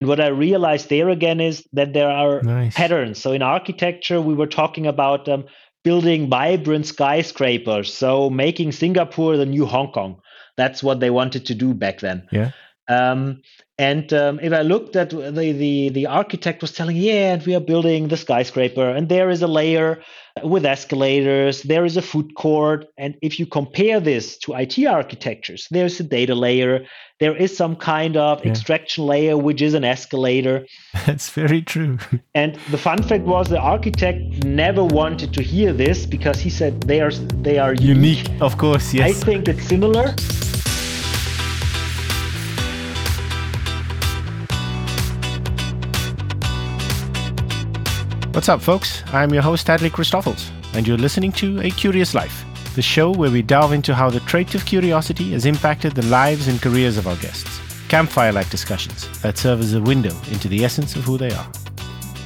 what I realized there again is that there are Nice. patterns. So in architecture, we were talking about um, building vibrant skyscrapers. So making Singapore the new Hong Kong. That's what they wanted to do back then. Yeah. Um, and um, if I looked at the, the the architect was telling, yeah, and we are building the skyscraper, and there is a layer with escalators, there is a food court, and if you compare this to IT architectures, there's a data layer, there is some kind of Yeah. extraction layer, which is an escalator. That's very true. And the fun fact was the architect never wanted to hear this because he said they are they are Unique, of course. Yes. I think it's similar. What's up, folks? I'm your host, Hadley Christoffels, and you're listening to A Curious Life, the show where we delve into how the trait of curiosity has impacted the lives and careers of our guests. Campfire like discussions that serve as a window into the essence of who they are.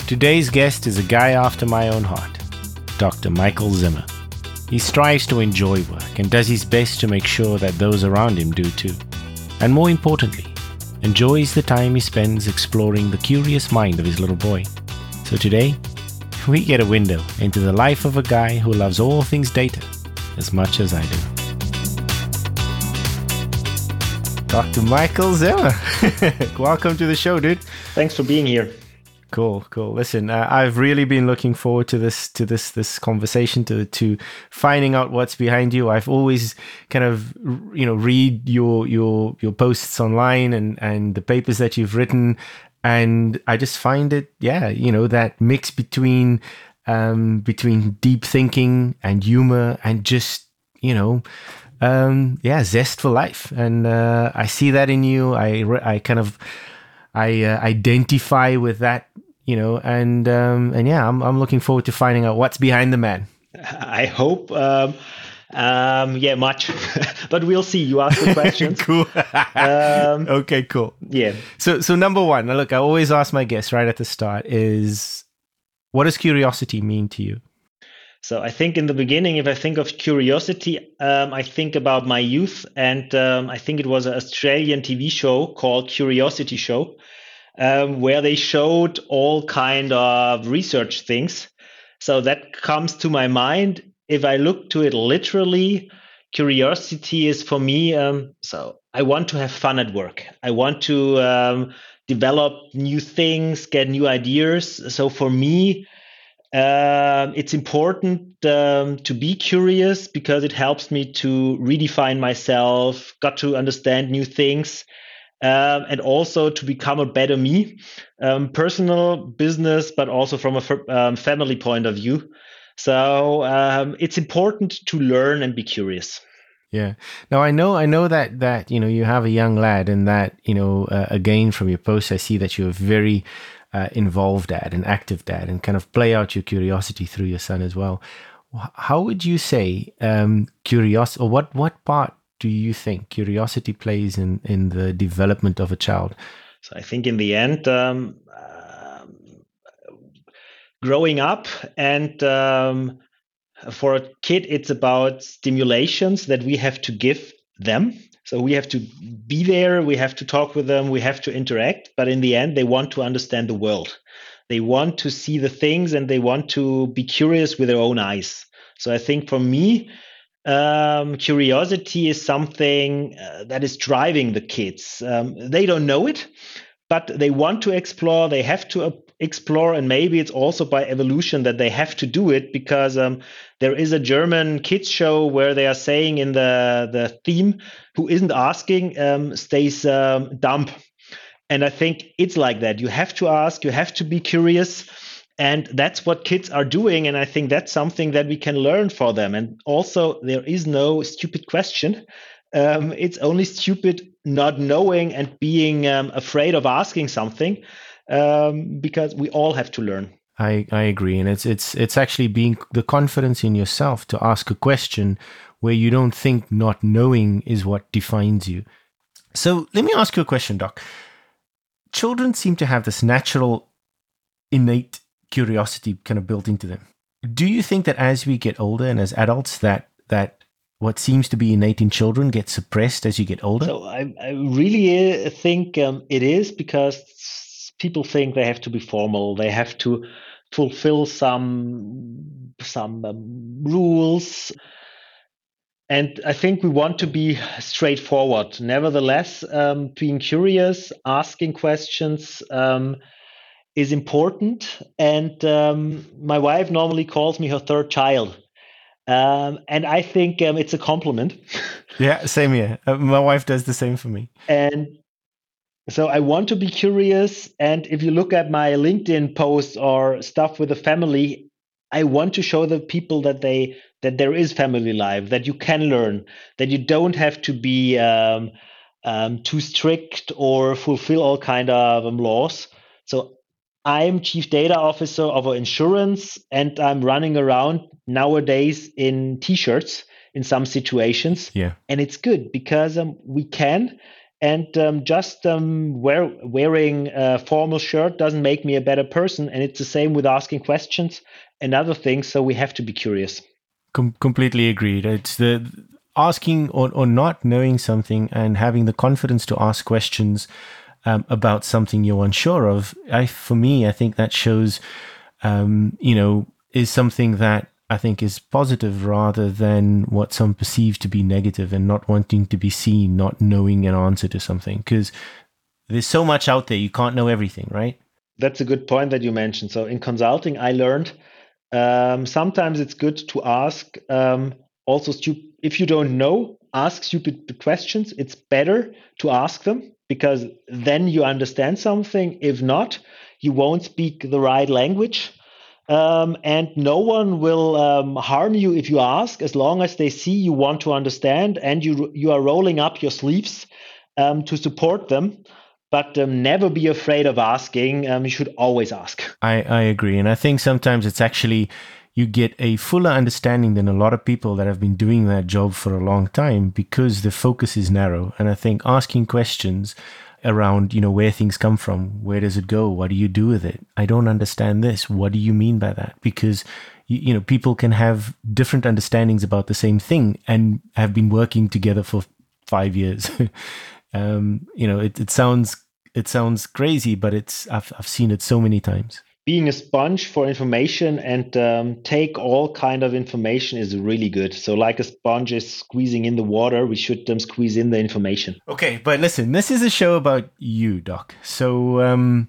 Today's guest is a guy after my own heart, Dr. Michael Zimmer. He strives to enjoy work and does his best to make sure that those around him do too. And more importantly, enjoys the time he spends exploring the curious mind of his little boy. So today, we get a window into the life of a guy who loves all things data as much as I do. Dr. Michael Zimmer. Welcome to the show, dude. Thanks for being here. Cool, cool. Listen, uh, I've really been looking forward to this, to this, this conversation, to to finding out what's behind you. I've always kind of, you know, read your your your posts online and and the papers that you've written, and I just find it, yeah, you know, that mix between um, between deep thinking and humor and just, you know, um, yeah, zest for life. And uh, I see that in you. I I kind of I uh, identify with that, you know, and um, and yeah, I'm I'm looking forward to finding out what's behind the man. I hope. Um, um, yeah, much, but we'll see. You ask the questions. cool. Um, okay, cool. yeah. So so number one, look, I always ask my guests right at the start is, what does curiosity mean to you? So I think in the beginning, if I think of curiosity, um, I think about my youth, and um, I think it was an Australian TV show called Curiosity Show, um, where they showed all kind of research things. So that comes to my mind. If I look to it literally, curiosity is for me. Um, so I want to have fun at work. I want to um, develop new things, get new ideas. So for me, um, it's important um, to be curious because it helps me to redefine myself, got to understand new things, um, and also to become a better me, um, personal, business, but also from a f- um, family point of view. So um, it's important to learn and be curious. Yeah. Now I know I know that that you know you have a young lad, and that you know uh, again from your post I see that you're very uh, involved dad, an active dad, and kind of play out your curiosity through your son as well. How would you say um, curiosity, or what what part do you think curiosity plays in in the development of a child? So I think in the end, um, um, growing up and um, for a kid, it's about stimulations that we have to give them. So we have to be there, we have to talk with them, we have to interact. But in the end, they want to understand the world. They want to see the things and they want to be curious with their own eyes. So I think for me, um, curiosity is something uh, that is driving the kids. Um, they don't know it, but they want to explore. They have to explore, and maybe it's also by evolution that they have to do it because um, there is a German kids show where they are saying in the the theme, "Who isn't asking um, stays um, dumb." And I think it's like that. You have to ask. You have to be curious and that's what kids are doing and i think that's something that we can learn for them and also there is no stupid question um, it's only stupid not knowing and being um, afraid of asking something um, because we all have to learn I, I agree, and it's it's it's actually being the confidence in yourself to ask a question where you don't think not knowing is what defines you. So let me ask you a question, Doc. Children seem to have this natural, innate curiosity kind of built into them. Do you think that as we get older and as adults, that that what seems to be innate in children gets suppressed as you get older? so i, I really uh, think um, it is because people think they have to be formal. They have to fulfill some some um, rules and I think we want to be straightforward. Nevertheless, um, being curious, asking questions um, is important. And um, my wife normally calls me her third child. Um, and I think um, it's a compliment. yeah, same here. Uh, my wife does the same for me. And so I want to be curious. And if you look at my LinkedIn posts or stuff with the family, I want to show the people that they that there is family life, that you can learn, that you don't have to be um, um, too strict or fulfill all kind of um, laws. So I'm chief data officer of an insurance, and I'm running around nowadays in t-shirts in some situations. Yeah, and it's good because um, we can. And um, just um, wear, wearing a formal shirt doesn't make me a better person. And it's the same with asking questions and other things. So we have to be curious. Com- completely agreed. It's the asking or, or not knowing something and having the confidence to ask questions um, about something you're unsure of. I, for me, I think that shows, um, you know, is something that I think is positive rather than what some perceive to be negative and not wanting to be seen, not knowing an answer to something. Because there's so much out there, you can't know everything, right? That's a good point that you mentioned. So in consulting, I learned um, sometimes it's good to ask um, also stu- if you don't know, ask stupid questions. It's better to ask them because then you understand something. If not, you won't speak the right language. Um, and no one will um, harm you if you ask, as long as they see you want to understand and you you are rolling up your sleeves um, to support them but um, never be afraid of asking. Um, you should always ask. I, I agree. And I think sometimes it's actually you get a fuller understanding than a lot of people that have been doing that job for a long time because the focus is narrow. And I think asking questions around, you know, where things come from, where does it go? What do you do with it? I don't understand this. What do you mean by that? Because you, know, people can have different understandings about the same thing and have been working together for five years. um, you know, it, it sounds it sounds crazy, but it's I've I've seen it so many times. Being a sponge for information and um, take all kind of information is really good. So, like a sponge is squeezing in the water, we should um, squeeze in the information. Okay, but listen, this is a show about you, Doc. So, um,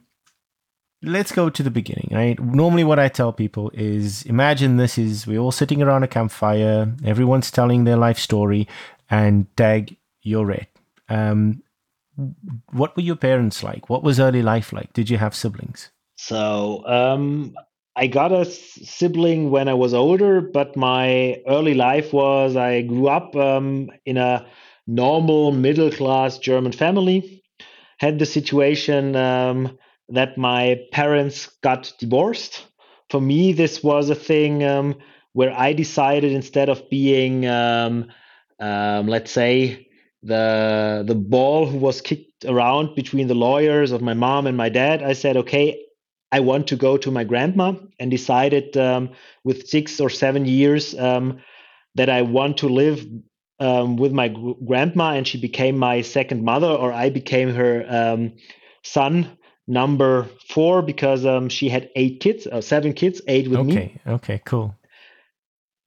let's go to the beginning. Right? Normally, what I tell people is, imagine this is we're all sitting around a campfire, everyone's telling their life story, and tag you're it. Um, what were your parents like? What was early life like? Did you have siblings? So, um, I got a sibling when I was older, but my early life was I grew up um, in a normal middle class German family. Had the situation um, that my parents got divorced. For me, this was a thing um, where I decided instead of being, um, um, let's say, the the ball who was kicked around between the lawyers of my mom and my dad i said okay i want to go to my grandma and decided um, with six or seven years um, that i want to live um, with my grandma and she became my second mother or i became her um, son number four because um, she had eight kids uh, seven kids eight with okay, me okay okay cool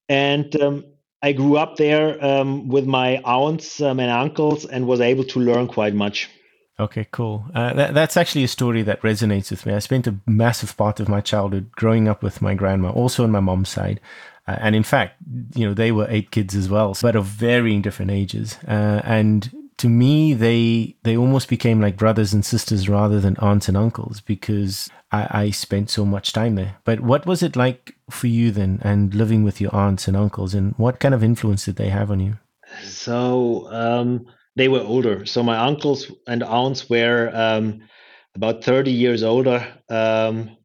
and um, I grew up there um, with my aunts um, and uncles and was able to learn quite much. Okay, cool. Uh, that, that's actually a story that resonates with me. I spent a massive part of my childhood growing up with my grandma, also on my mom's side. Uh, and in fact, you know, they were eight kids as well, but of varying different ages. Uh, and to me, they they almost became like brothers and sisters rather than aunts and uncles because I, I spent so much time there. But what was it like for you then, and living with your aunts and uncles, and what kind of influence did they have on you? So um, they were older. So my uncles and aunts were um, about thirty years older. Um,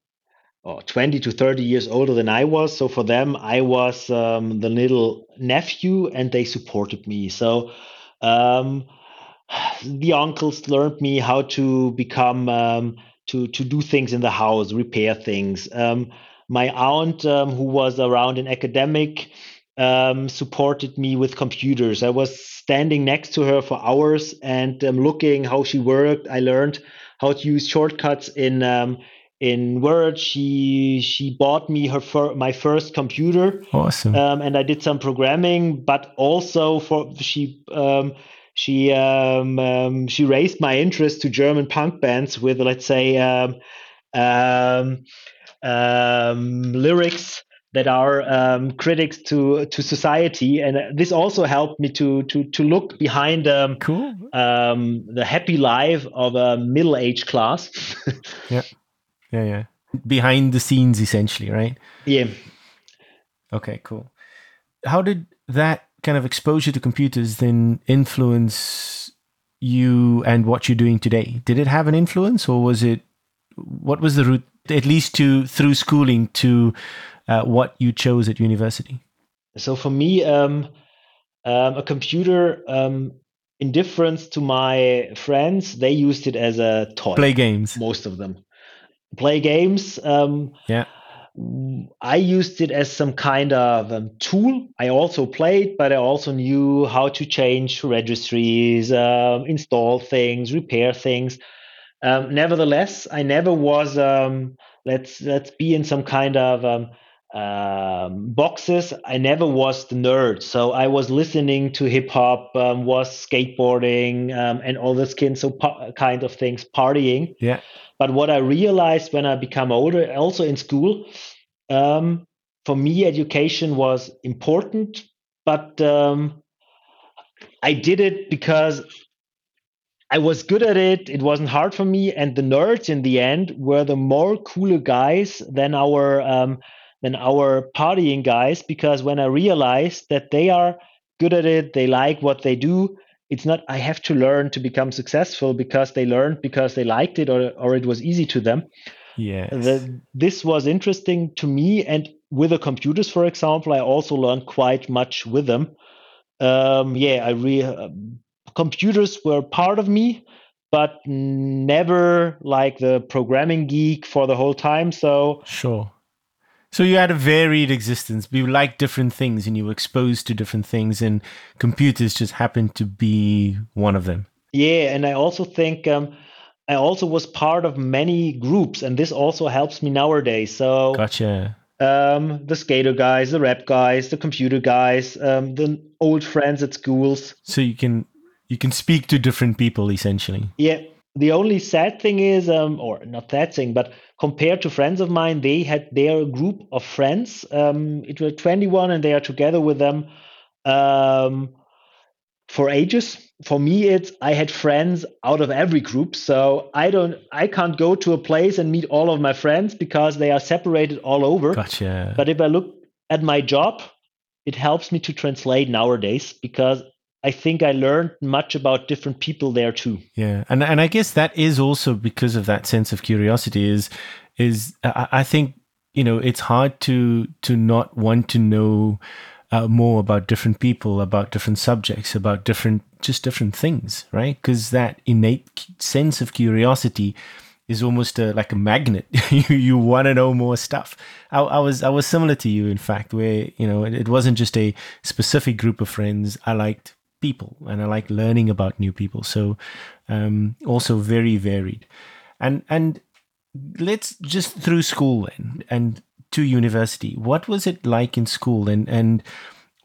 or 20 to 30 years older than I was. So for them, I was um, the little nephew and they supported me. So um, the uncles learned me how to become um, to to do things in the house, repair things. Um, my aunt, who was around in academic, um, supported me with computers. I was standing next to her for hours and um, looking how she worked. I learned how to use shortcuts in um, in Word. She she bought me her fir- my first computer. Awesome. Um, and I did some programming, but also for she um, she um, um, she raised my interest to German punk bands with let's say um, um, um, lyrics that are um, critics to to society, and this also helped me to to to look behind um, cool. um, the happy life of a middle aged class. yeah, yeah, yeah. Behind the scenes, essentially, right? yeah. Okay, cool. How did that kind of exposure to computers then influence you and what you're doing today? Did it have an influence, or was it? What was the route, at least to through schooling, to uh, what you chose at university? So for me, um, um, a computer, um, in difference to my friends, they used it as a toy. Play games. Most of them play games. Um, yeah. I used it as some kind of um, tool. I also played, but I also knew how to change registries, um, install things, repair things. Um, nevertheless, I never was um, let's let's be in some kind of um, um, boxes. I never was the nerd, so I was listening to hip hop, was skateboarding, and all this kind so kind of things, partying. Yeah. But what I realized when I become older, also in school, um, for me, education was important, but um, I did it because I was good at it. It wasn't hard for me, and the nerds in the end were the more cooler guys than our um, than our partying guys. Because when I realized that they are good at it, they like what they do, it's not i have to learn to become successful because they learned because they liked it or, or it was easy to them. Yeah this was interesting to me and with the computers for example i also learned quite much with them. Um, yeah i re uh, computers were part of me but never like the programming geek for the whole time so sure so you had a varied existence. You liked different things and you were exposed to different things, and computers just happened to be one of them. Yeah, and I also think um, I also was part of many groups, and this also helps me nowadays. So gotcha. Um, the skater guys, the rap guys, the computer guys, um, the old friends at schools. So you can you can speak to different people essentially. Yeah. The only sad thing is, um, or not that thing, but compared to friends of mine, they had their group of friends. Um, it was 21, and they are together with them um, for ages. For me, it's I had friends out of every group, so I don't, I can't go to a place and meet all of my friends because they are separated all over. Gotcha. But if I look at my job, it helps me to translate nowadays because I think I learned much about different people there too. Yeah, and and I guess that is also because of that sense of curiosity. Is is I think you know it's hard to to not want to know uh, more about different people, about different subjects, about different just different things, right? Because that innate sense of curiosity is almost a, like a magnet. you you want to know more stuff. I, I, was I was similar to you, in fact, where you know it, it wasn't just a specific group of friends. I liked people and I like learning about new people. So um, also very varied. And and let's just through school then and to university. What was it like in school and and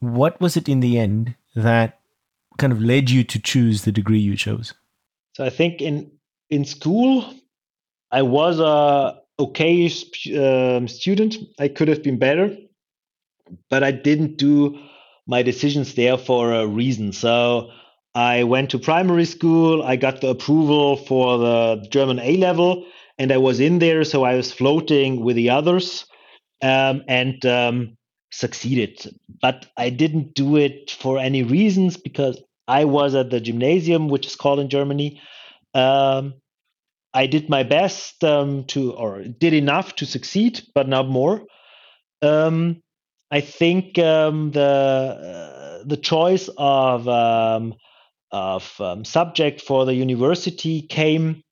what was it in the end that kind of led you to choose the degree you chose? So I think in in school I was a okay um, student. I could have been better, but I didn't do my decisions there for a reason. So I went to primary school, I got the approval for the German A level, and I was in there. So I was floating with the others um, and um, succeeded. But I didn't do it for any reasons because I was at the gymnasium, which is called in Germany. Um, I did my best um, to, or did enough to succeed, but not more. Um, I think um, the uh, the choice of um, of um, subject for the university came.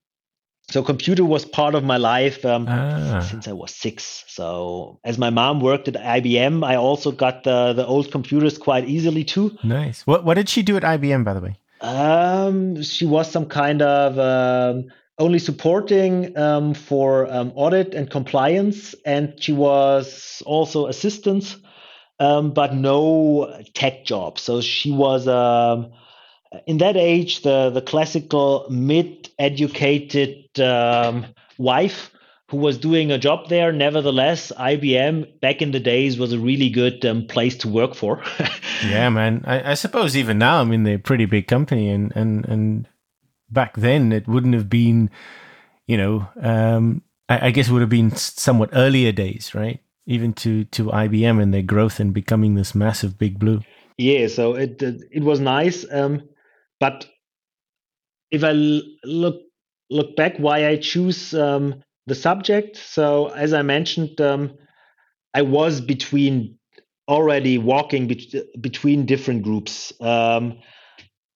So computer was part of my life um, ah. since I was six. So as my mom worked at IBM, I also got the the old computers quite easily too. Nice. What what did she do at IBM, by the way? Um, she was some kind of um, only supporting um, for um, audit and compliance, and she was also assistant, um, but no tech job. So she was um, in that age the the classical mid-educated um, wife who was doing a job there. Nevertheless, IBM back in the days was a really good um, place to work for. yeah, man. I, I, suppose even now, I mean, they're a pretty big company, and and and back then it wouldn't have been, you know, um, I, I, guess it would have been somewhat earlier days, right? Even to to IBM and their growth and becoming this massive big blue. Yeah, so it it was nice, um, but if I look look back, why I choose um, the subject. So as I mentioned, um, I was between already walking be- between different groups. Um,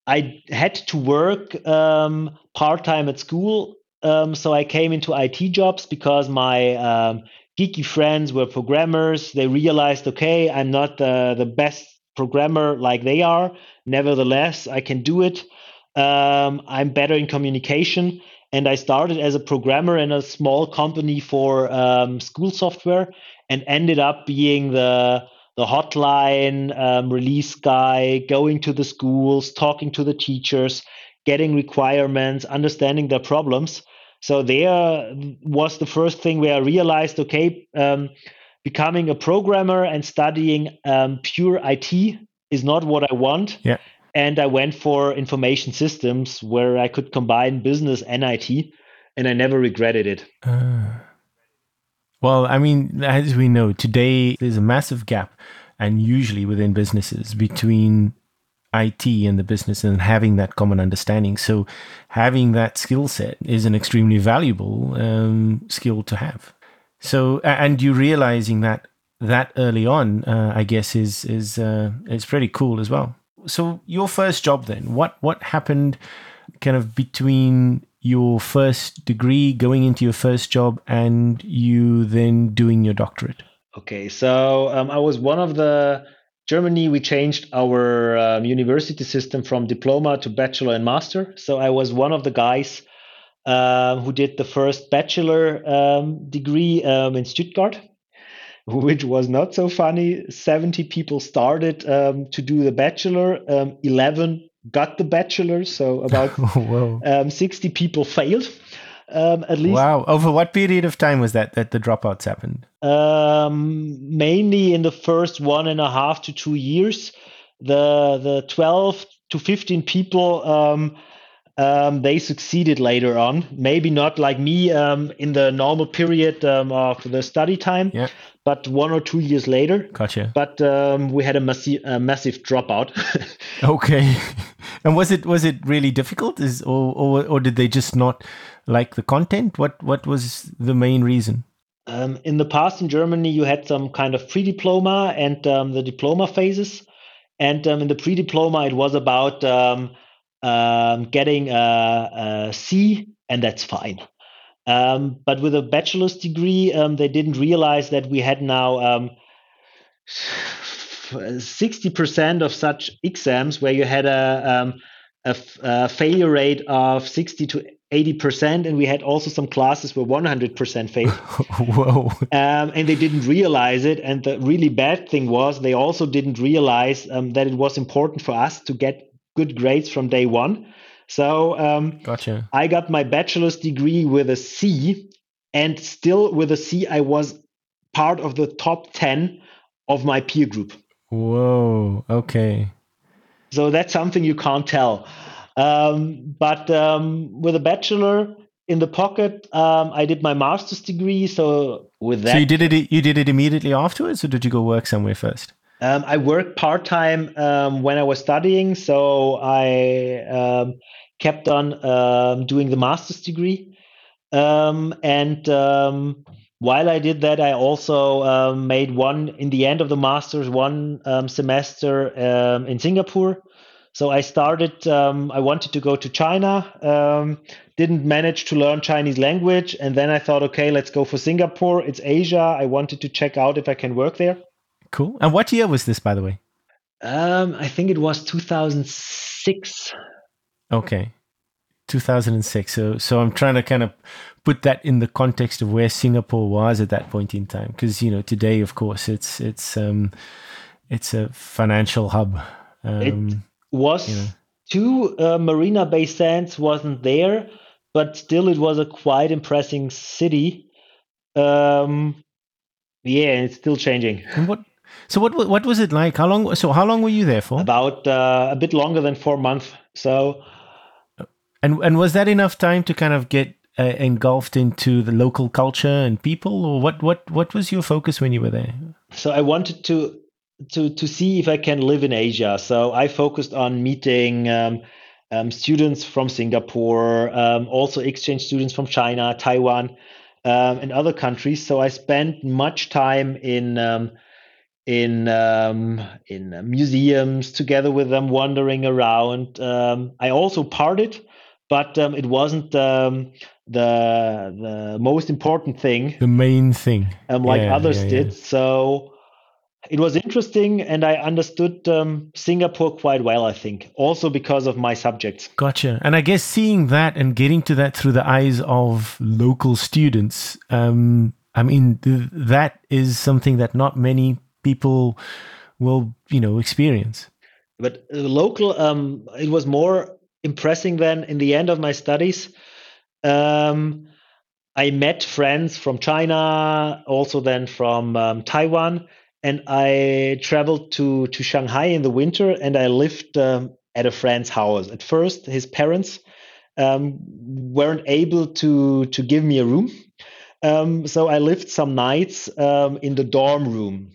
I had to work um, part time at school, um, so I came into IT jobs because my um, geeky friends were programmers. They realized, okay, I'm not uh, the best programmer like they are. Nevertheless, I can do it. Um, I'm better in communication and I started as a programmer in a small company for um, school software, and ended up being the the hotline um, release guy, going to the schools, talking to the teachers, getting requirements, understanding their problems. So there was the first thing where I realized, okay, um, becoming a programmer and studying um, pure IT is not what I want. Yeah and I went for information systems where I could combine business and IT, and I never regretted it. Uh, well, I mean, as we know, today there's a massive gap, and usually within businesses between IT and the business and having that common understanding. So, having that skill set is an extremely valuable um, skill to have. So, and you realizing that that early on, uh, I guess, is is uh, is pretty cool as well so your first job then what what happened kind of between your first degree going into your first job and you then doing your doctorate okay so um, i was one of the germany we changed our um, university system from diploma to bachelor and master so i was one of the guys uh, who did the first bachelor um, degree um, in stuttgart which was not so funny. 70 people started um, to do the bachelor, um, 11 got the bachelor, so about um, 60 people failed. Um, at least. Wow. Over what period of time was that that the dropouts happened? Um, mainly in the first one and a half to two years. The the 12 to 15 people um, they succeeded later on. Maybe not like me um, in the normal period um, of the study time, yeah but one or two years later. Gotcha. But um, we had a, massive, a massive dropout. okay. And was it was it really difficult? Is or, or or did they just not like the content? What what was the main reason? Um, in the past in Germany, you had some kind of pre-diploma and um, the diploma phases. And um, in the pre-diploma, it was about um, um, getting a, a C, and that's fine. Um, but with a bachelor's degree, um, they didn't realize that we had now um, 60% of such exams where you had a, um, a, a, failure rate of 60 to 80%, and we had also some classes where 100% failed. Whoa. Um, and they didn't realize it. And the really bad thing was they also didn't realize um, that it was important for us to get good grades from day one. So um, gotcha. I got my bachelor's degree with a C, and still with a C, I was part of the top 10 of my peer group. Whoa, okay. So that's something you can't tell. Um, but um, with a bachelor in the pocket, um, I did my master's degree. So with that, so you did it. You did it immediately afterwards, or did you go work somewhere first? Um, I worked part time um, when I was studying, so I um, kept on um, doing the master's degree. Um, and um, while I did that, I also made one in the end of the master's one semester in Singapore. So I started. I wanted to go to China. didn't manage to learn Chinese language, and then I thought, okay, let's go for Singapore. It's Asia. I wanted to check out if I can work there. Cool. And what year was this, by the way? Um, I think it was 2006. Okay. 2006. So so I'm trying to kind of put that in the context of where Singapore was at that point in time, because you know today, of course, it's it's um, it's a financial hub. Um, it was you know. two uh, Marina Bay Sands wasn't there, but still it was a quite impressive city. Um, yeah, it's still changing. And what? So what what was it like? How long? So how long were you there for? About uh, a bit longer than four months. So, and and was that enough time to kind of get uh, engulfed into the local culture and people, or what what what was your focus when you were there? So I wanted to to to see if I can live in Asia. So I focused on meeting. Um, um, students from Singapore, um, also exchange students from China, Taiwan, um, and other countries. So I spent much time in um, in um, in museums together with them, wandering around. Um, I also partied, but um, it wasn't um, the the most important thing. The main thing, um, like yeah, others yeah, did. Yeah. So it was interesting, and I understood um, Singapore quite well. I think also because of my subjects. Gotcha. And I guess seeing that and getting to that through the eyes of local students. Um, I mean, th- that is something that not many people will, you know, experience. But uh, local, um, it was more impressing than in the end of my studies. Um, I met friends from China, also then from um, Taiwan, and I traveled to to Shanghai in the winter, and I lived um, at a friend's house. At first, his parents um, weren't able to to give me a room, um, so I lived some nights in the dorm room.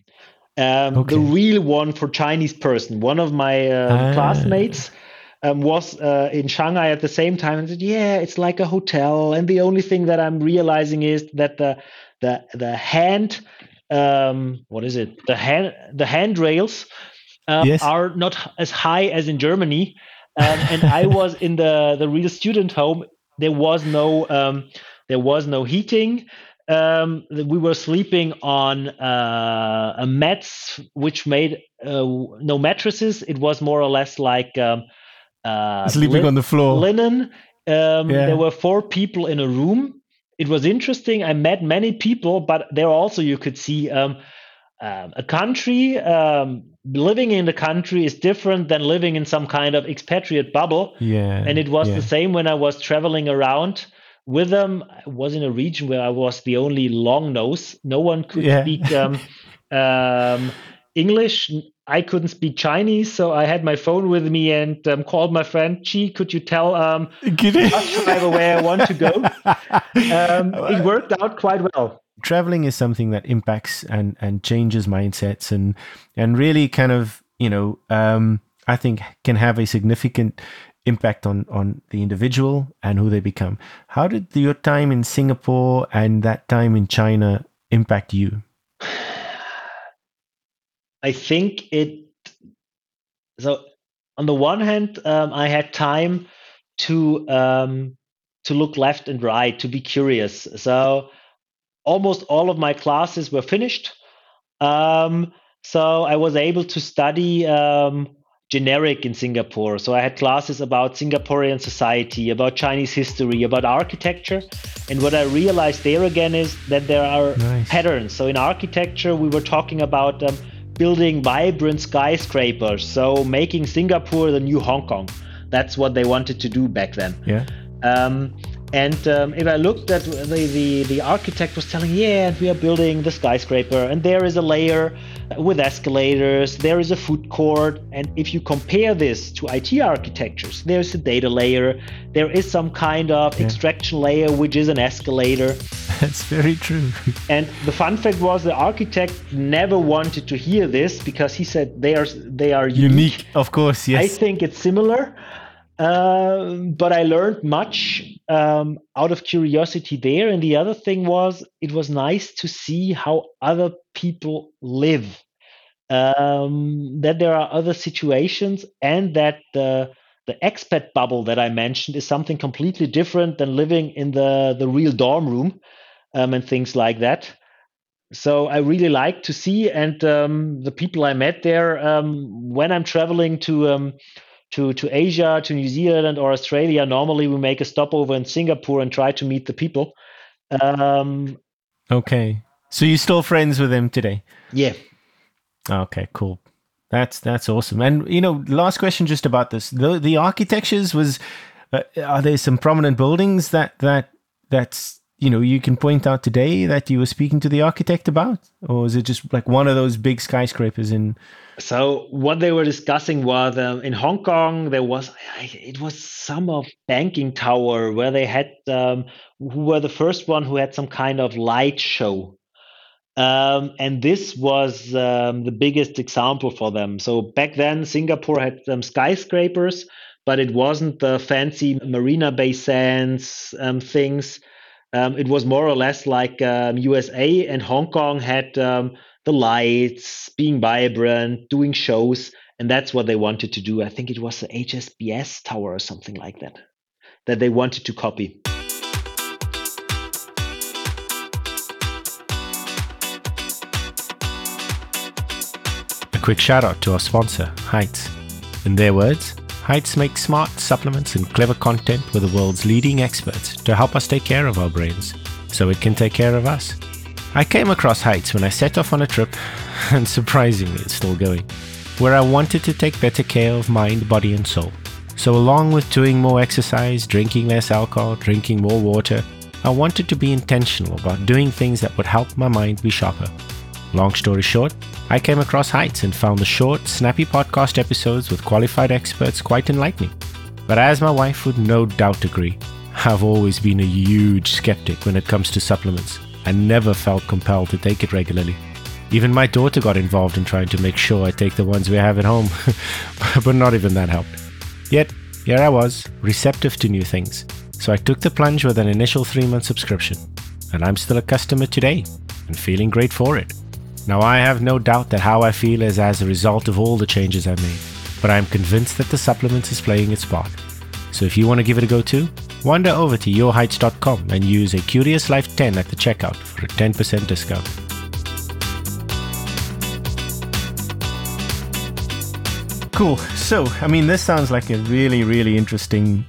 Um, okay. The real one for Chinese person. One of my uh, ah. classmates um, was uh, in Shanghai at the same time and said, "Yeah, it's like a hotel." And the only thing that I'm realizing is that the the the hand um, what is it? The hand the handrails um, yes. are not as high as in Germany. Um, and I was in the the real student home. There was no um, there was no heating. Um, we were sleeping on uh, a mats which made uh, no mattresses. It was more or less like um, uh, sleeping on the floor. Linen. Um, yeah. There were four people in a room. It was interesting. I met many people, but there also you could see um, um, a country. Um, living in the country is different than living in some kind of expatriate bubble. Yeah, and it was yeah. the same when I was traveling around with them. I was in a region where I was the only long nose. No one could yeah. speak um, um, English. I couldn't speak Chinese, so I had my phone with me and um, called my friend. Chi, could you tell um, driver where I want to go? Um, it worked out quite well. Traveling is something that impacts and and changes mindsets and and really kind of you know um, I think can have a significant impact on on the individual and who they become. How did your time in Singapore and that time in China impact you? I think it. So on the one hand, um, I had time to um, to look left and right, to be curious. So almost all of my classes were finished. Um, so I was able to study um, generic in Singapore. So I had classes about Singaporean society, about Chinese history, about architecture. And what I realized there again is that there are nice. patterns. So in architecture, we were talking about um, building vibrant skyscrapers, so making Singapore the new Hong Kong. That's what they wanted to do back then. Yeah. Um, and um, if I looked at the, the, the architect was telling, yeah, and we are building the skyscraper, and there is a layer with escalators, there is a food court. And if you compare this to IT architectures, there's a data layer, there is some kind of yeah. extraction layer, which is an escalator. That's very true. and the fun fact was the architect never wanted to hear this because he said they are they are unique. unique of course, yes. I think it's similar. Um, but I learned much um, out of curiosity there. And the other thing was, it was nice to see how other people live, um, that there are other situations, and that the the expat bubble that I mentioned is something completely different than living in the the real dorm room um, and things like that. So I really like to see, and um, the people I met there um, when I'm traveling to to to Asia, to New Zealand or Australia, normally we make a stopover in Singapore and try to meet the people. Um, okay, so you're still friends with him today? Yeah. Okay, cool. That's that's awesome. And you know, last question just about this. The the architectures was uh, are there some prominent buildings that that that's you know you can point out today that you were speaking to the architect about? Or is it just like one of those big skyscrapers in so what they were discussing was um, in hong kong there was it was some of banking tower where they had um, who were the first one who had some kind of light show. Um, and this was um, the biggest example for them. So back then singapore had some skyscrapers but it wasn't the fancy marina bay sands um, things um, it was more or less like um, USA and Hong Kong had um, the lights, being vibrant, doing shows, and that's what they wanted to do. I think it was the HSBS Tower or something like that that they wanted to copy. A quick shout out to our sponsor, Heights. In their words, Heights makes smart supplements and clever content with the world's leading experts to help us take care of our brains so it can take care of us. I came across Heights when I set off on a trip, and surprisingly, it's still going, where I wanted to take better care of mind, body, and soul. So, along with doing more exercise, drinking less alcohol, drinking more water, I wanted to be intentional about doing things that would help my mind be sharper. Long story short, I came across Heights and found the short, snappy podcast episodes with qualified experts quite enlightening. But as my wife would no doubt agree, I've always been a huge skeptic when it comes to supplements and never felt compelled to take it regularly. Even my daughter got involved in trying to make sure I take the ones we have at home, but not even that helped. Yet, here I was, receptive to new things. So I took the plunge with an initial three month subscription, and I'm still a customer today and feeling great for it. Now, I have no doubt that how I feel is as a result of all the changes I made, but I'm convinced that the supplement is playing its part. So if you want to give it a go too, wander over to yourheights.com and use a Curious Life 10 at the checkout for a 10% discount. Cool. So, I mean, this sounds like a really, really interesting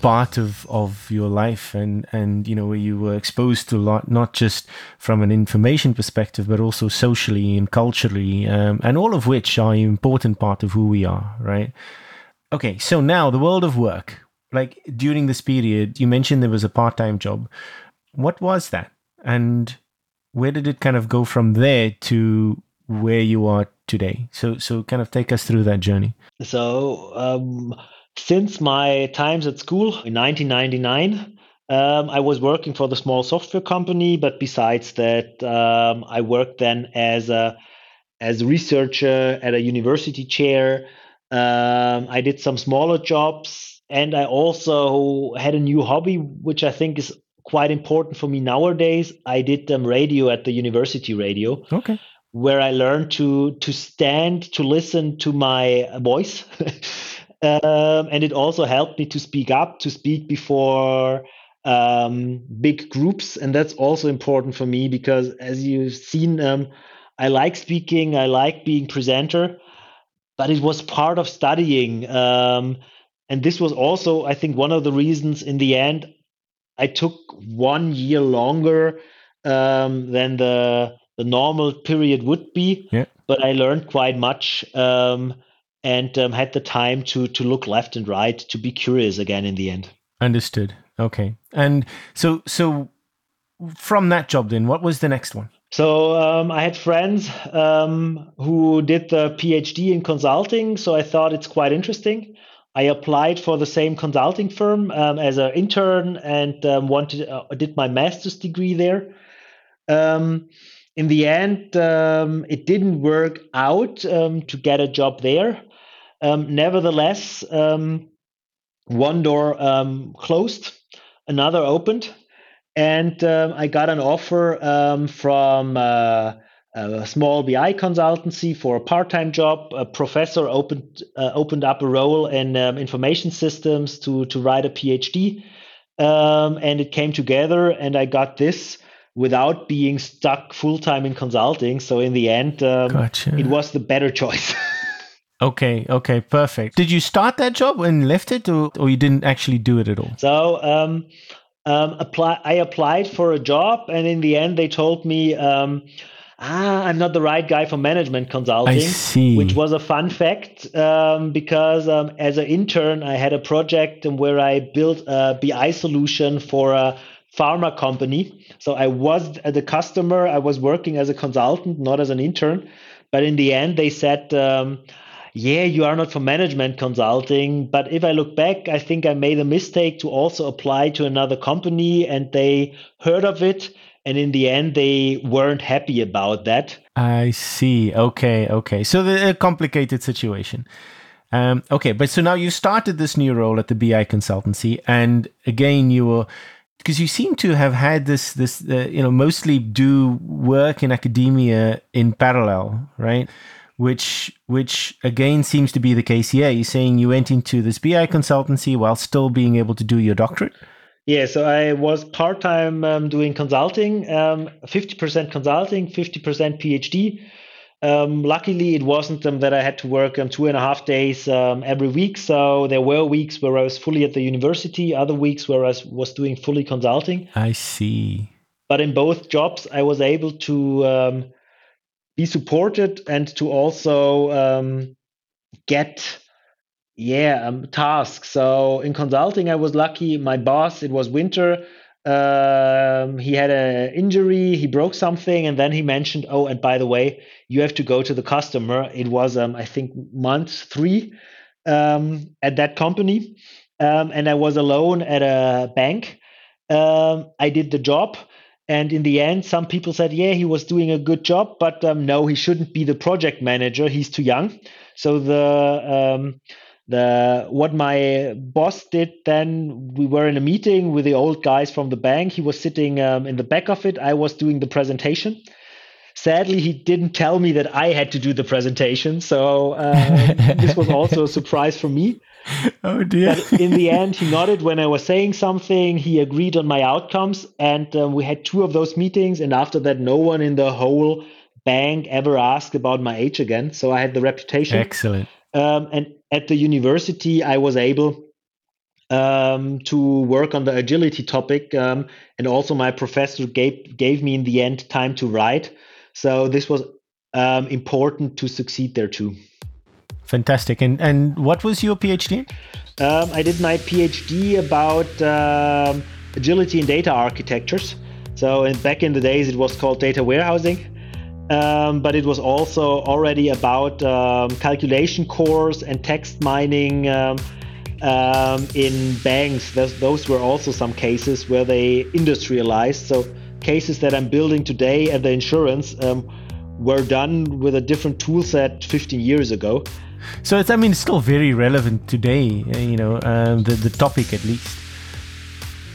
part of of your life and and you know where you were exposed to a lot not just from an information perspective but also socially and culturally um, and all of which are an important part of who we are right? Okay so now the world of work. Like during this period you mentioned there was a part-time job. What was that? And where did it kind of go from there to where you are today? So so kind of take us through that journey. So um since my times at school in 1999, um, I was working for the small software company, but besides that, um, I worked then as a as a researcher at a university chair. Um, I did some smaller jobs, and I also had a new hobby, which I think is quite important for me nowadays. I did um, radio at the university radio. Okay. Where I learned to to stand to listen to my voice. Um, and it also helped me to speak up, to speak before um, big groups. And that's also important for me because, as you've seen, um, I like speaking, I like being presenter, but it was part of studying. Um, and this was also, I think, one of the reasons in the end I took one year longer um, than the the normal period would be. Yeah. But I learned quite much. Um, and um, had the time to to look left and right to be curious again in the end. Understood. Okay. And so so from that job then what was the next one? So um, i had friends um, who did the phd in consulting so i thought it's quite interesting. I applied for the same consulting firm um, as an intern and um, wanted uh, did my master's degree there. Um, in the end, um, it didn't work out um, to get a job there. Um, nevertheless, um, one door um, closed, another opened, and um, I got an offer um, from uh, a small BI consultancy for a part-time job. A professor opened uh, opened up a role in um, information systems to to write a PhD, and it came together, and I got this without being stuck full time in consulting. So in the end, gotcha. it was the better choice. Okay, okay, perfect. Did you start that job and left it, or, or you didn't actually do it at all? So, um, um, apply. I applied for a job, and in the end, they told me, um, "Ah, I'm not the right guy for management consulting." I see. Which was a fun fact um, because um, as an intern, I had a project where I built a BI solution for a pharma company. So I was the customer. I was working as a consultant, not as an intern. But in the end, they said um, yeah, you are not for management consulting. But if I look back, I think I made a mistake to also apply to another company and they heard of it. And in the end, they weren't happy about that. I see. Okay. Okay. So the, a complicated situation. Um, okay. But so now you started this new role at the BI consultancy. And again, you were because you seem to have had this this uh, you know mostly do work in academia in parallel right which which again seems to be the case here. You're saying you went into this BI consultancy while still being able to do your doctorate. Yeah, so I was part time um, doing consulting, um, 50% consulting, 50% PhD. Um, luckily, it wasn't um, that I had to work um, two and a half days um, every week. So there were weeks where I was fully at the university, other weeks where I was doing fully consulting. I see. But in both jobs, I was able to um, be supported and to also um, get yeah um, tasks. So in consulting i was lucky. My boss it was winter um, he had an injury he broke something and then he mentioned oh and by the way you have to go to the customer. It was um, i think month three um, at that company um, and i was alone at a bank. Um, i did the job and in the end, some people said, yeah, he was doing a good job, but um, no, he shouldn't be the project manager. He's too young. So the um, the what my boss did then, we were in a meeting with the old guys from the bank. He was sitting um, in the back of it. I was doing the presentation. Sadly, he didn't tell me that I had to do the presentation. So uh, this was also a surprise for me. oh dear. but in the end, he nodded when I was saying something. He agreed on my outcomes, and um, we had two of those meetings. And after that, no one in the whole bank ever asked about my age again. So I had the reputation. Excellent. Um, and at the university, I was able um, to work on the agility topic, um, and also my professor gave gave me in the end time to write. So this was um, important to succeed there too. Fantastic. And and what was your PhD? Um, I did my PhD about um, agility and data architectures. So in, back in the days, it was called data warehousing. Um, but it was also already about um, calculation cores and text mining um, um, in banks. Those, those were also some cases where they industrialized. So cases that I'm building today at the insurance um, were done with a different tool set 15 years ago. So it's, I mean, it's still very relevant today, uh, you know, um, the, the topic at least.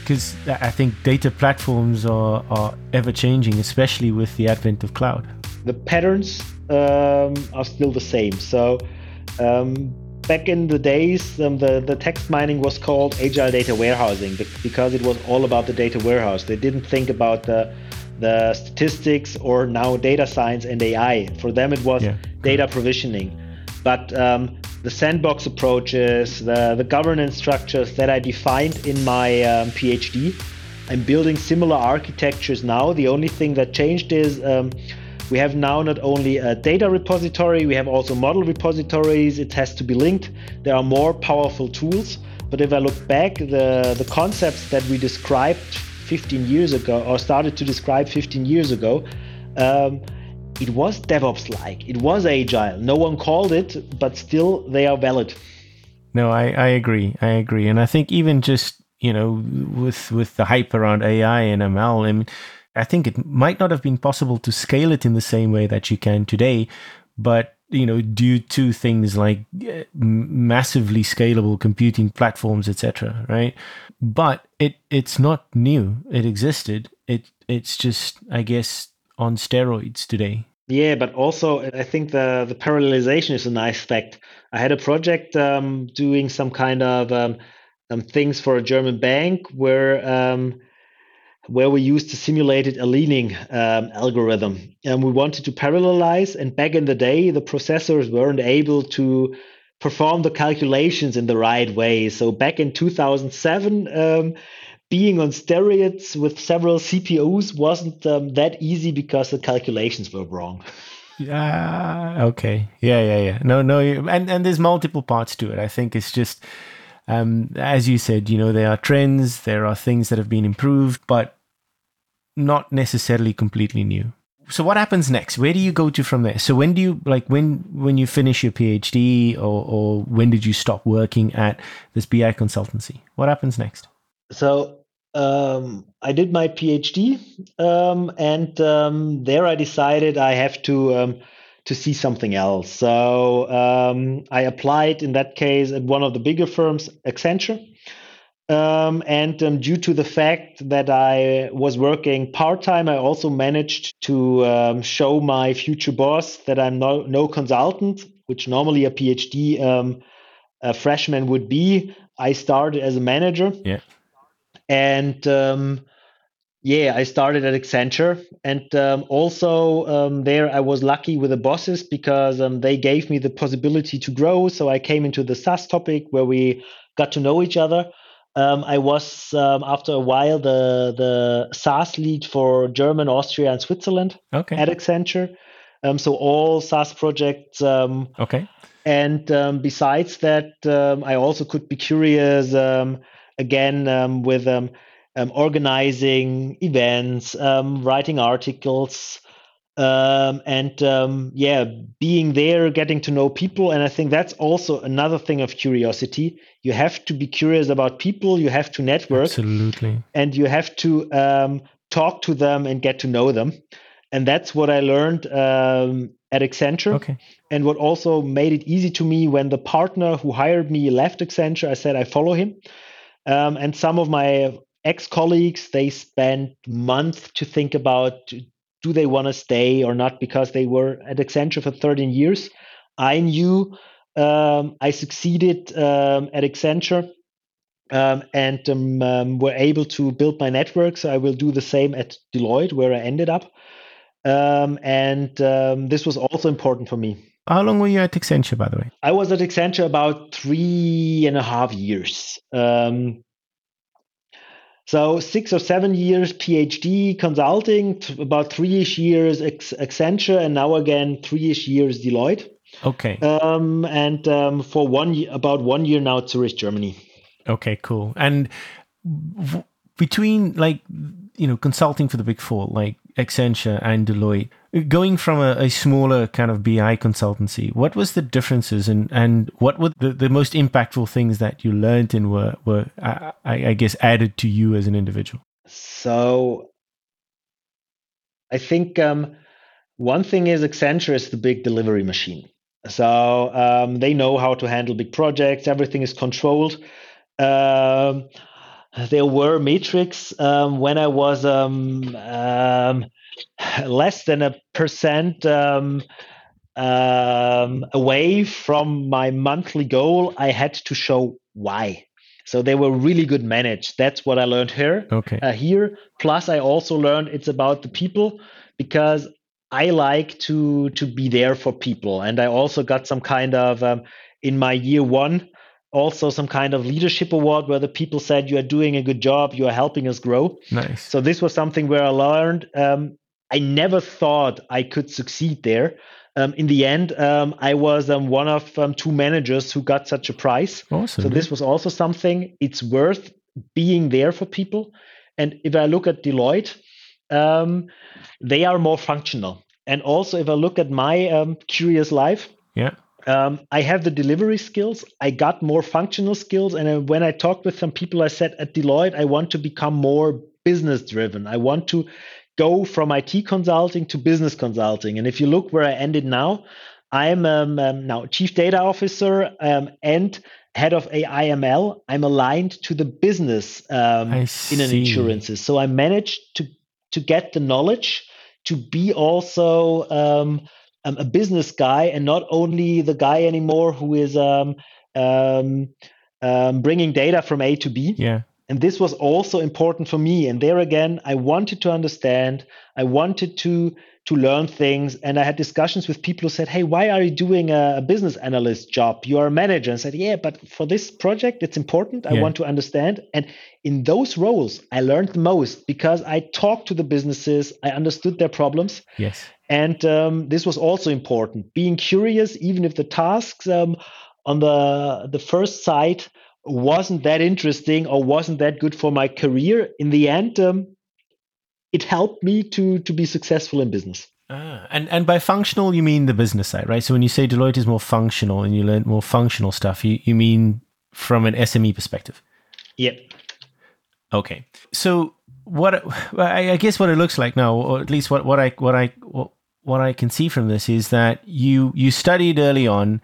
Because I think data platforms are, are ever changing, especially with the advent of cloud. The patterns um, are still the same. So um, back in the days, um, the, the text mining was called agile data warehousing because it was all about the data warehouse. They didn't think about the the statistics or now data science and AI. For them, it was yeah. data provisioning. But um, the sandbox approaches, the, the governance structures that I defined in my um, PhD, I'm building similar architectures now. The only thing that changed is um, we have now not only a data repository, we have also model repositories. It has to be linked. There are more powerful tools. But if I look back, the, the concepts that we described 15 years ago or started to describe 15 years ago, um, it was DevOps like, it was agile. No one called it, but still they are valid. No, I, I agree. I agree. And I think even just, you know, with with the hype around AI and ML, I mean, I think it might not have been possible to scale it in the same way that you can today, but you know, due to things like uh, massively scalable computing platforms, etc. Right? But it it's not new. It existed. It it's just, I guess, on steroids today. Yeah, but also I think the the parallelization is a nice fact. I had a project um, doing some kind of um, um, things for a German bank where um, where we used a learning um, algorithm. And we wanted to parallelize. And back in the day, the processors weren't able to perform the calculations in the right way. So back in 2007, um, being on steroids with several CPUs wasn't um, that easy because the calculations were wrong. Yeah. Okay. Yeah. Yeah. Yeah. No. No. And and there's multiple parts to it. I think it's just, um, as you said, you know, there are trends, there are things that have been improved, but not necessarily completely new. So what happens next? Where do you go to from there? So when do you like when when you finish your PhD or or when did you stop working at this BI consultancy? What happens next? So um, I did my PhD, um, and um, there I decided I have to um, to see something else. So um, I applied in that case at one of the bigger firms, Accenture. Um, and due to the fact that I was working part time, I also managed to show my future boss that I'm no, no consultant, which normally a PhD a freshman would be. I started as a manager. Yeah and um, yeah, I started at Accenture, and um, also um, there I was lucky with the bosses because um, they gave me the possibility to grow. So I came into the SAS topic where we got to know each other. Um, I was um, after a while the the SAS lead for German, Austria, and Switzerland okay. at Accenture. so all SAS projects. okay. And besides that, I also could be curious again um, with um, um, organizing events, um, writing articles, um, and um, yeah, being there, getting to know people. And I think that's also another thing of curiosity. You have to be curious about people. You have to network, absolutely, and you have to um, talk to them and get to know them. And that's what I learned at Accenture. Okay. And what also made it easy to me when the partner who hired me left Accenture, I said I follow him um, and some of my ex-colleagues, they spent months to think about do they want to stay or not because they were at Accenture for 13 years. I knew um, I succeeded um, at Accenture um, and um, um, were able to build my network. So I will do the same at Deloitte, where I ended up. Um, and this was also important for me. How long were you at Accenture, by the way? I was at Accenture about three and a half years. Um, so six or seven years PhD consulting, about three-ish years Accenture, and now again three-ish years Deloitte. Okay. Um, and um, for one about one year now Zurich, Germany. Okay, cool. And between like you know consulting for the big four, like Accenture and Deloitte, going from a, a, smaller kind of BI consultancy, what was the differences and, and what were the, the most impactful things that you learned and were, were I, I guess, added to you as an individual? So I think um, one thing is Accenture is the big delivery machine. So um, they know how to handle big projects, everything is controlled. Um, there were metrics um, when I was um, um, less than a percent um, um, away from my monthly goal, I had to show why. So they were really good managed. That's what I learned here. Okay. Uh, here, plus I also learned it's about the people because I like to to be there for people, and I also got some kind of um, in my year one also some kind of leadership award where the people said you are doing a good job. You are helping us grow. Nice. So this was something where i learned. Um, i never thought i could succeed there. Um, in the end um, i was um, one of um, two managers who got such a prize. Awesome, so this was also something it's worth being there for people. And if i look at deloitte um, they are more functional. And also if i look at my curious life yeah um, I have the delivery skills. I got more functional skills. And when I talked with some people, I said at Deloitte, I want to become more business driven. I want to go from IT consulting to business consulting. And if you look where I ended now, I'm um, um, now chief data officer um, and head of AIML. I'm aligned to the business um, in an insurances. So I managed to to get the knowledge to be also um, a business guy and not only the guy anymore who is um, um, um, bringing data from A to B. Yeah. and this was also important for me. And there again i wanted to understand i wanted to to learn things. And i had discussions with people who said hey why are you doing a, business analyst job? You are a manager. And I said yeah but for this project it's important. I yeah. want to understand. And in those roles i learned the most because i talked to the businesses. I understood their problems. Yes and um, this was also important. Being curious even if the tasks um, on the the first side wasn't that interesting or wasn't that good for my career in the end um, it helped me to to be successful in business. Ah, and and by functional you mean the business side right? So when you say deloitte is more functional and you learn more functional stuff you, you mean from an sme perspective? Yep okay. So what I guess what it looks like now, or at least what, what I what I what I can see from this is that you you studied early on,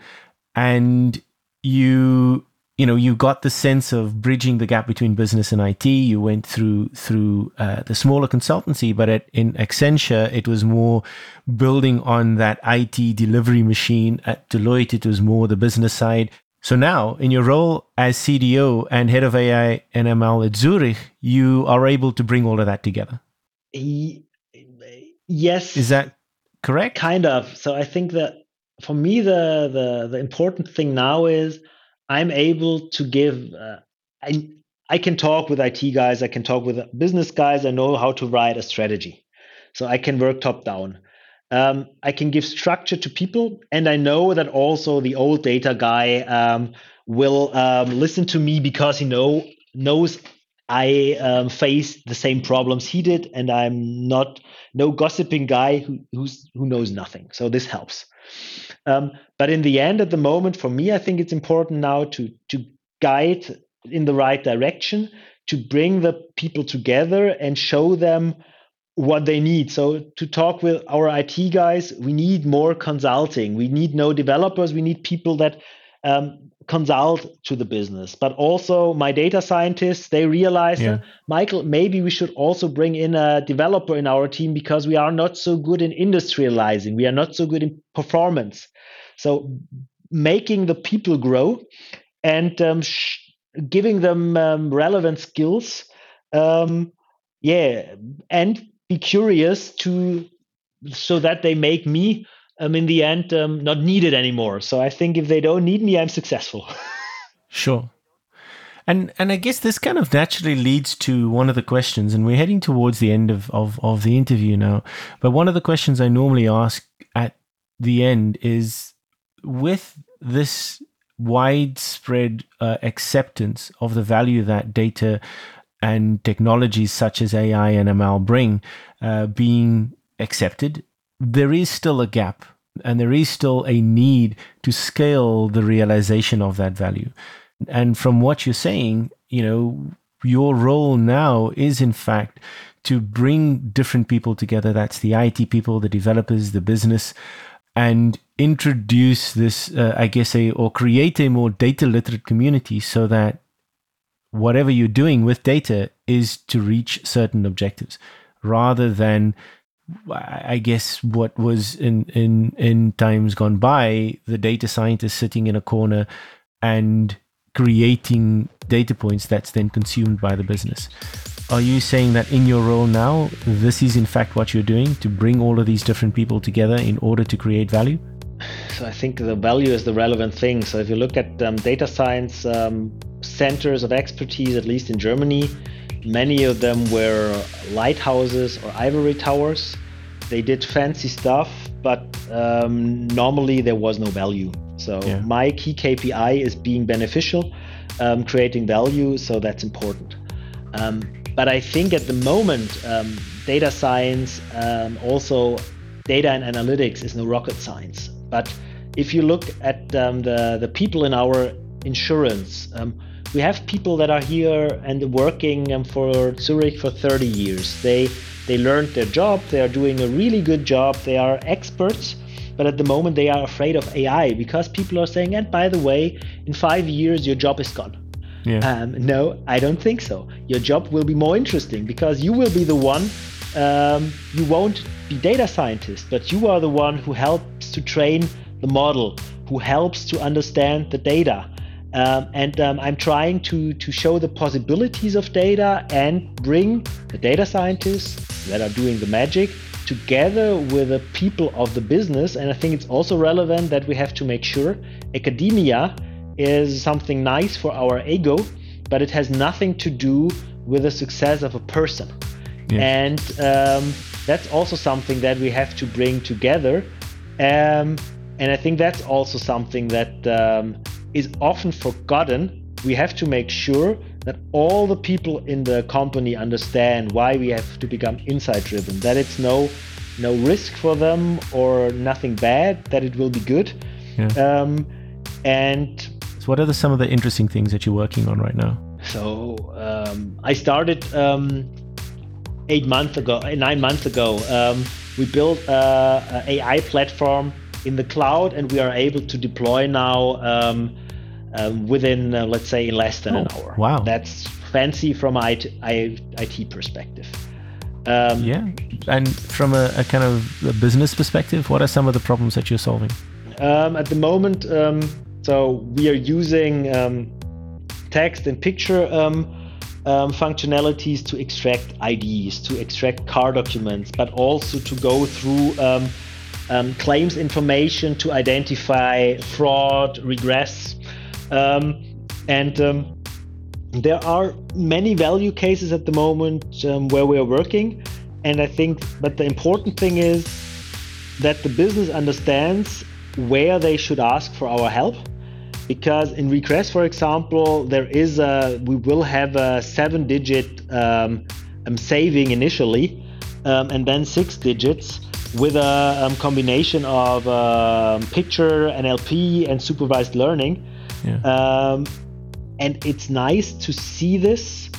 and you you know you got the sense of bridging the gap between business and IT. You went through through uh, the smaller consultancy, but at, in Accenture it was more building on that IT delivery machine. At Deloitte it was more the business side. So now, in your role as CDO and head of AI and ML at Zurich, you are able to bring all of that together. Yes. Is that correct? Kind of. So I think that for me, the the the important thing now is I'm able to give. Uh, I I can talk with IT guys. I can talk with business guys. I know how to write a strategy, so I can work top down. Um, I can give structure to people, and I know that also the old data guy um, will um, listen to me because he know knows I um, face the same problems he did, and I'm not no gossiping guy who who's who knows nothing. So this helps. Um, but in the end, at the moment, for me, I think it's important now to to guide in the right direction, to bring the people together and show them what they need. So to talk with our IT guys, we need more consulting. We need no developers. We need people that um, consult to the business. But also my data scientists, they realize, yeah. Michael, maybe we should also bring in a developer in our team because we are not so good in industrializing. We are not so good in performance. So making the people grow and um, sh- giving them um, relevant skills. Um, yeah, and be curious to so that they make me um, in the end um, not needed anymore. So I think if they don't need me, I'm successful. sure. And and I guess this kind of naturally leads to one of the questions, and we're heading towards the end of, of, of the interview now. But one of the questions I normally ask at the end is with this widespread uh, acceptance of the value that data and technologies such as AI and ML bring uh, being accepted there is still a gap and there is still a need to scale the realization of that value. And from what you're saying, you know, your role now is in fact to bring different people together. That's the IT people, the developers, the business, and introduce this, uh, I guess, a or create a more data literate community so that whatever you're doing with data is to reach certain objectives rather than I guess what was in in in times gone by, the data scientist sitting in a corner and creating data points that's then consumed by the business. Are you saying that in your role now, this is in fact what you're doing to bring all of these different people together in order to create value? So I think the value is the relevant thing. So if you look at um, data science um, centers of expertise, at least in Germany, Many of them were lighthouses or ivory towers. They did fancy stuff, but um, normally there was no value. So yeah. my key KPI is being beneficial, um, creating value. So that's important. Um, but I think at the moment, um, data science, um, also data and analytics, is no rocket science. But if you look at um, the the people in our insurance we have people that are here and working um, for Zurich for 30 years. They they learned their job. They are doing a really good job. They are experts. But at the moment, they are afraid of AI because people are saying, and by the way, in five years, your job is gone. Yeah. Um, no, I don't think so. Your job will be more interesting because you will be the one. Um, you won't be data scientist, but you are the one who helps to train the model, who helps to understand the data, Um, and um, I'm trying to, to show the possibilities of data and bring the data scientists that are doing the magic together with the people of the business. And I think it's also relevant that we have to make sure academia is something nice for our ego, but it has nothing to do with the success of a person. Yeah. And um, that's also something that we have to bring together. Um, and I think that's also something that um, is often forgotten. We have to make sure that all the people in the company understand why we have to become insight driven, that it's no no risk for them or nothing bad, that it will be good. Yeah. Um, and so what are the, some of the interesting things that you're working on right now? So um, I started um, eight months ago, nine months ago. Um, we built a, a, AI platform in the cloud, and we are able to deploy now um, um, within, uh, let's say, in less than oh, an hour. Wow, that's fancy from IT, IT perspective. Um, yeah, and from a, a, kind of a business perspective, what are some of the problems that you're solving? at the moment, so we are using text and picture um, um, functionalities to extract IDs, to extract car documents, but also to go through um, um claims information to identify fraud, regress. Um, and um, there are many value cases at the moment where we are working. And I think, but the important thing is that the business understands where they should ask for our help because in regress for example there is a we will have a seven digit um, um, saving initially um, and then six digits with a um, combination of um, picture nlp and supervised learning. Yeah. Um, and it's nice to see this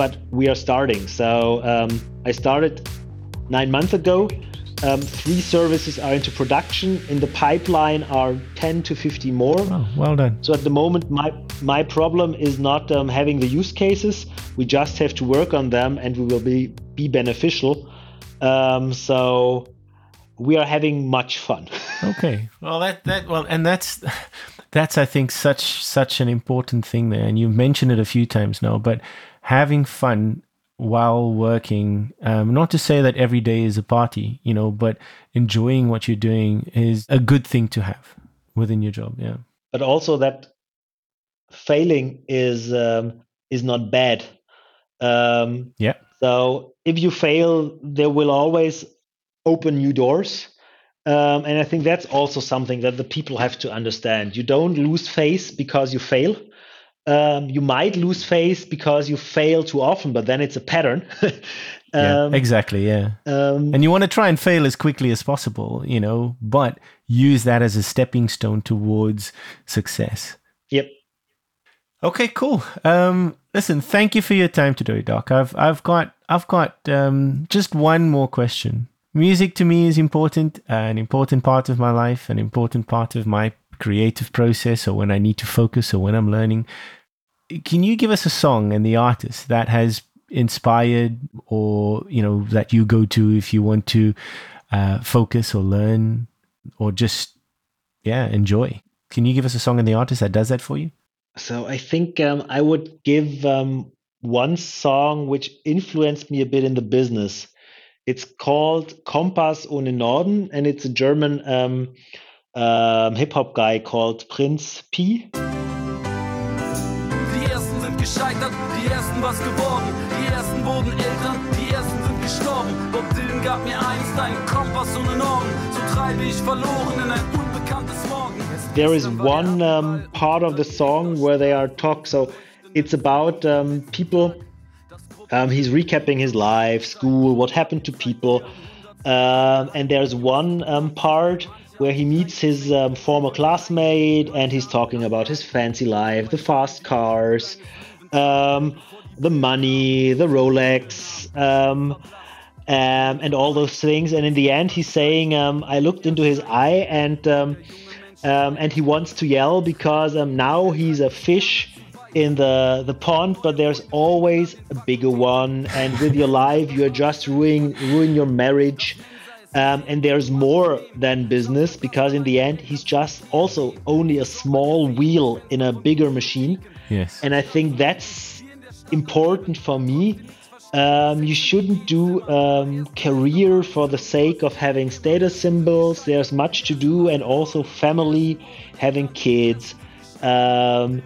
but we are starting. So i started nine months ago um, three services are into production. In the pipeline are 10 to 50 more. Oh, well done. So at the moment, my my problem is not um, having the use cases. We just have to work on them, and we will be be beneficial. Um, so we are having much fun. okay. Well, that that well, and that's that's I think such such an important thing there, and you've mentioned it a few times now, but having fun while working. Um, not to say that every day is a party, you know, but enjoying what you're doing is a good thing to have within your job. Yeah. But also that failing is um, is not bad. Um, yeah. So if you fail, there will always open new doors. Um, and I think that's also something that the people have to understand. You don't lose face because you fail um, you might lose face because you fail too often, but then it's a pattern. um, yeah, exactly. Yeah. Um, and you want to try and fail as quickly as possible, you know, but use that as a stepping stone towards success. Yep. Okay, cool. Um, listen, thank you for your time today, Doc. I've I've got I've got um, just one more question. Music to me is important, an important part of my life, an important part of my creative process, or when I need to focus, or when I'm learning can you give us a song and the artist that has inspired or you know that you go to if you want to uh, focus or learn or just yeah enjoy? Can you give us a song and the artist that does that for you? So i think um, i would give um, one song which influenced me a bit in the business. It's called kompass ohne norden and it's a german um, um hip-hop guy called Prinz Pi gescheitert, die ersten was geworden, die ersten wurden älter, die ersten sind gestorben. Bob Dylan gab mir einst Kompass und einen Orden, so treibe ich verloren in ein unbekanntes Morgen. There is one um, part of the song where they are talk, so it's about um, people. Um, he's recapping his life, school, what happened to people, um, and there's one um, part where he meets his um, former classmate and he's talking about his fancy life, the fast cars, um, the money, the Rolex, um, um, and all those things. And in the end, he's saying, um, "I looked into his eye, and um, um, and he wants to yell because now he's a fish." in the the pond but there's always a bigger one and with your life you're just ruining ruin your marriage Um, and there's more than business because in the end, he's just also only a small wheel in a bigger machine. Yes. And I think that's important for me. Um, you shouldn't do um, career for the sake of having status symbols. There's much to do, and also family, having kids, um,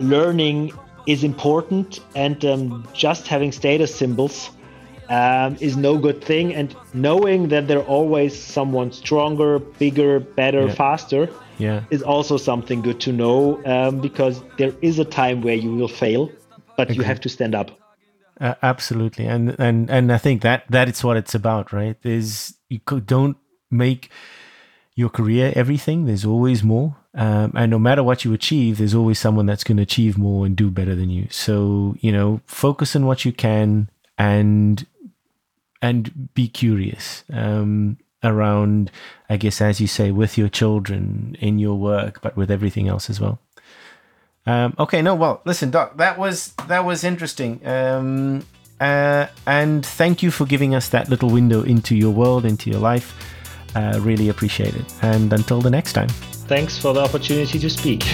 learning is important, and um, just having status symbols um, is no good thing. And knowing that there's always someone stronger, bigger, better, Yeah. faster Yeah. is also something good to know um, because there is a time where you will fail, but you have to stand up. Uh, absolutely, and and and I think that that is what it's about, right? There's you don't make your career everything. There's always more, um, and no matter what you achieve, there's always someone that's going to achieve more and do better than you. So you know, focus on what you can and and be curious um, around. I guess, as you say, with your children in your work, but with everything else as well. Um, okay, no, well, listen, Doc, that was that was interesting, um, uh, and thank you for giving us that little window into your world, into your life. Uh, really appreciate it. And until the next time. Thanks for the opportunity to speak.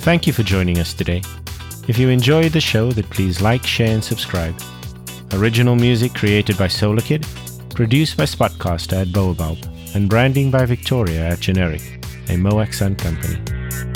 Thank you for joining us today. If you enjoyed the show, then please like, share, and subscribe. Original music created by Solar Kid, produced by Spotcaster at Baobab, and branding by Victoria at Generic, a Moax Sun company.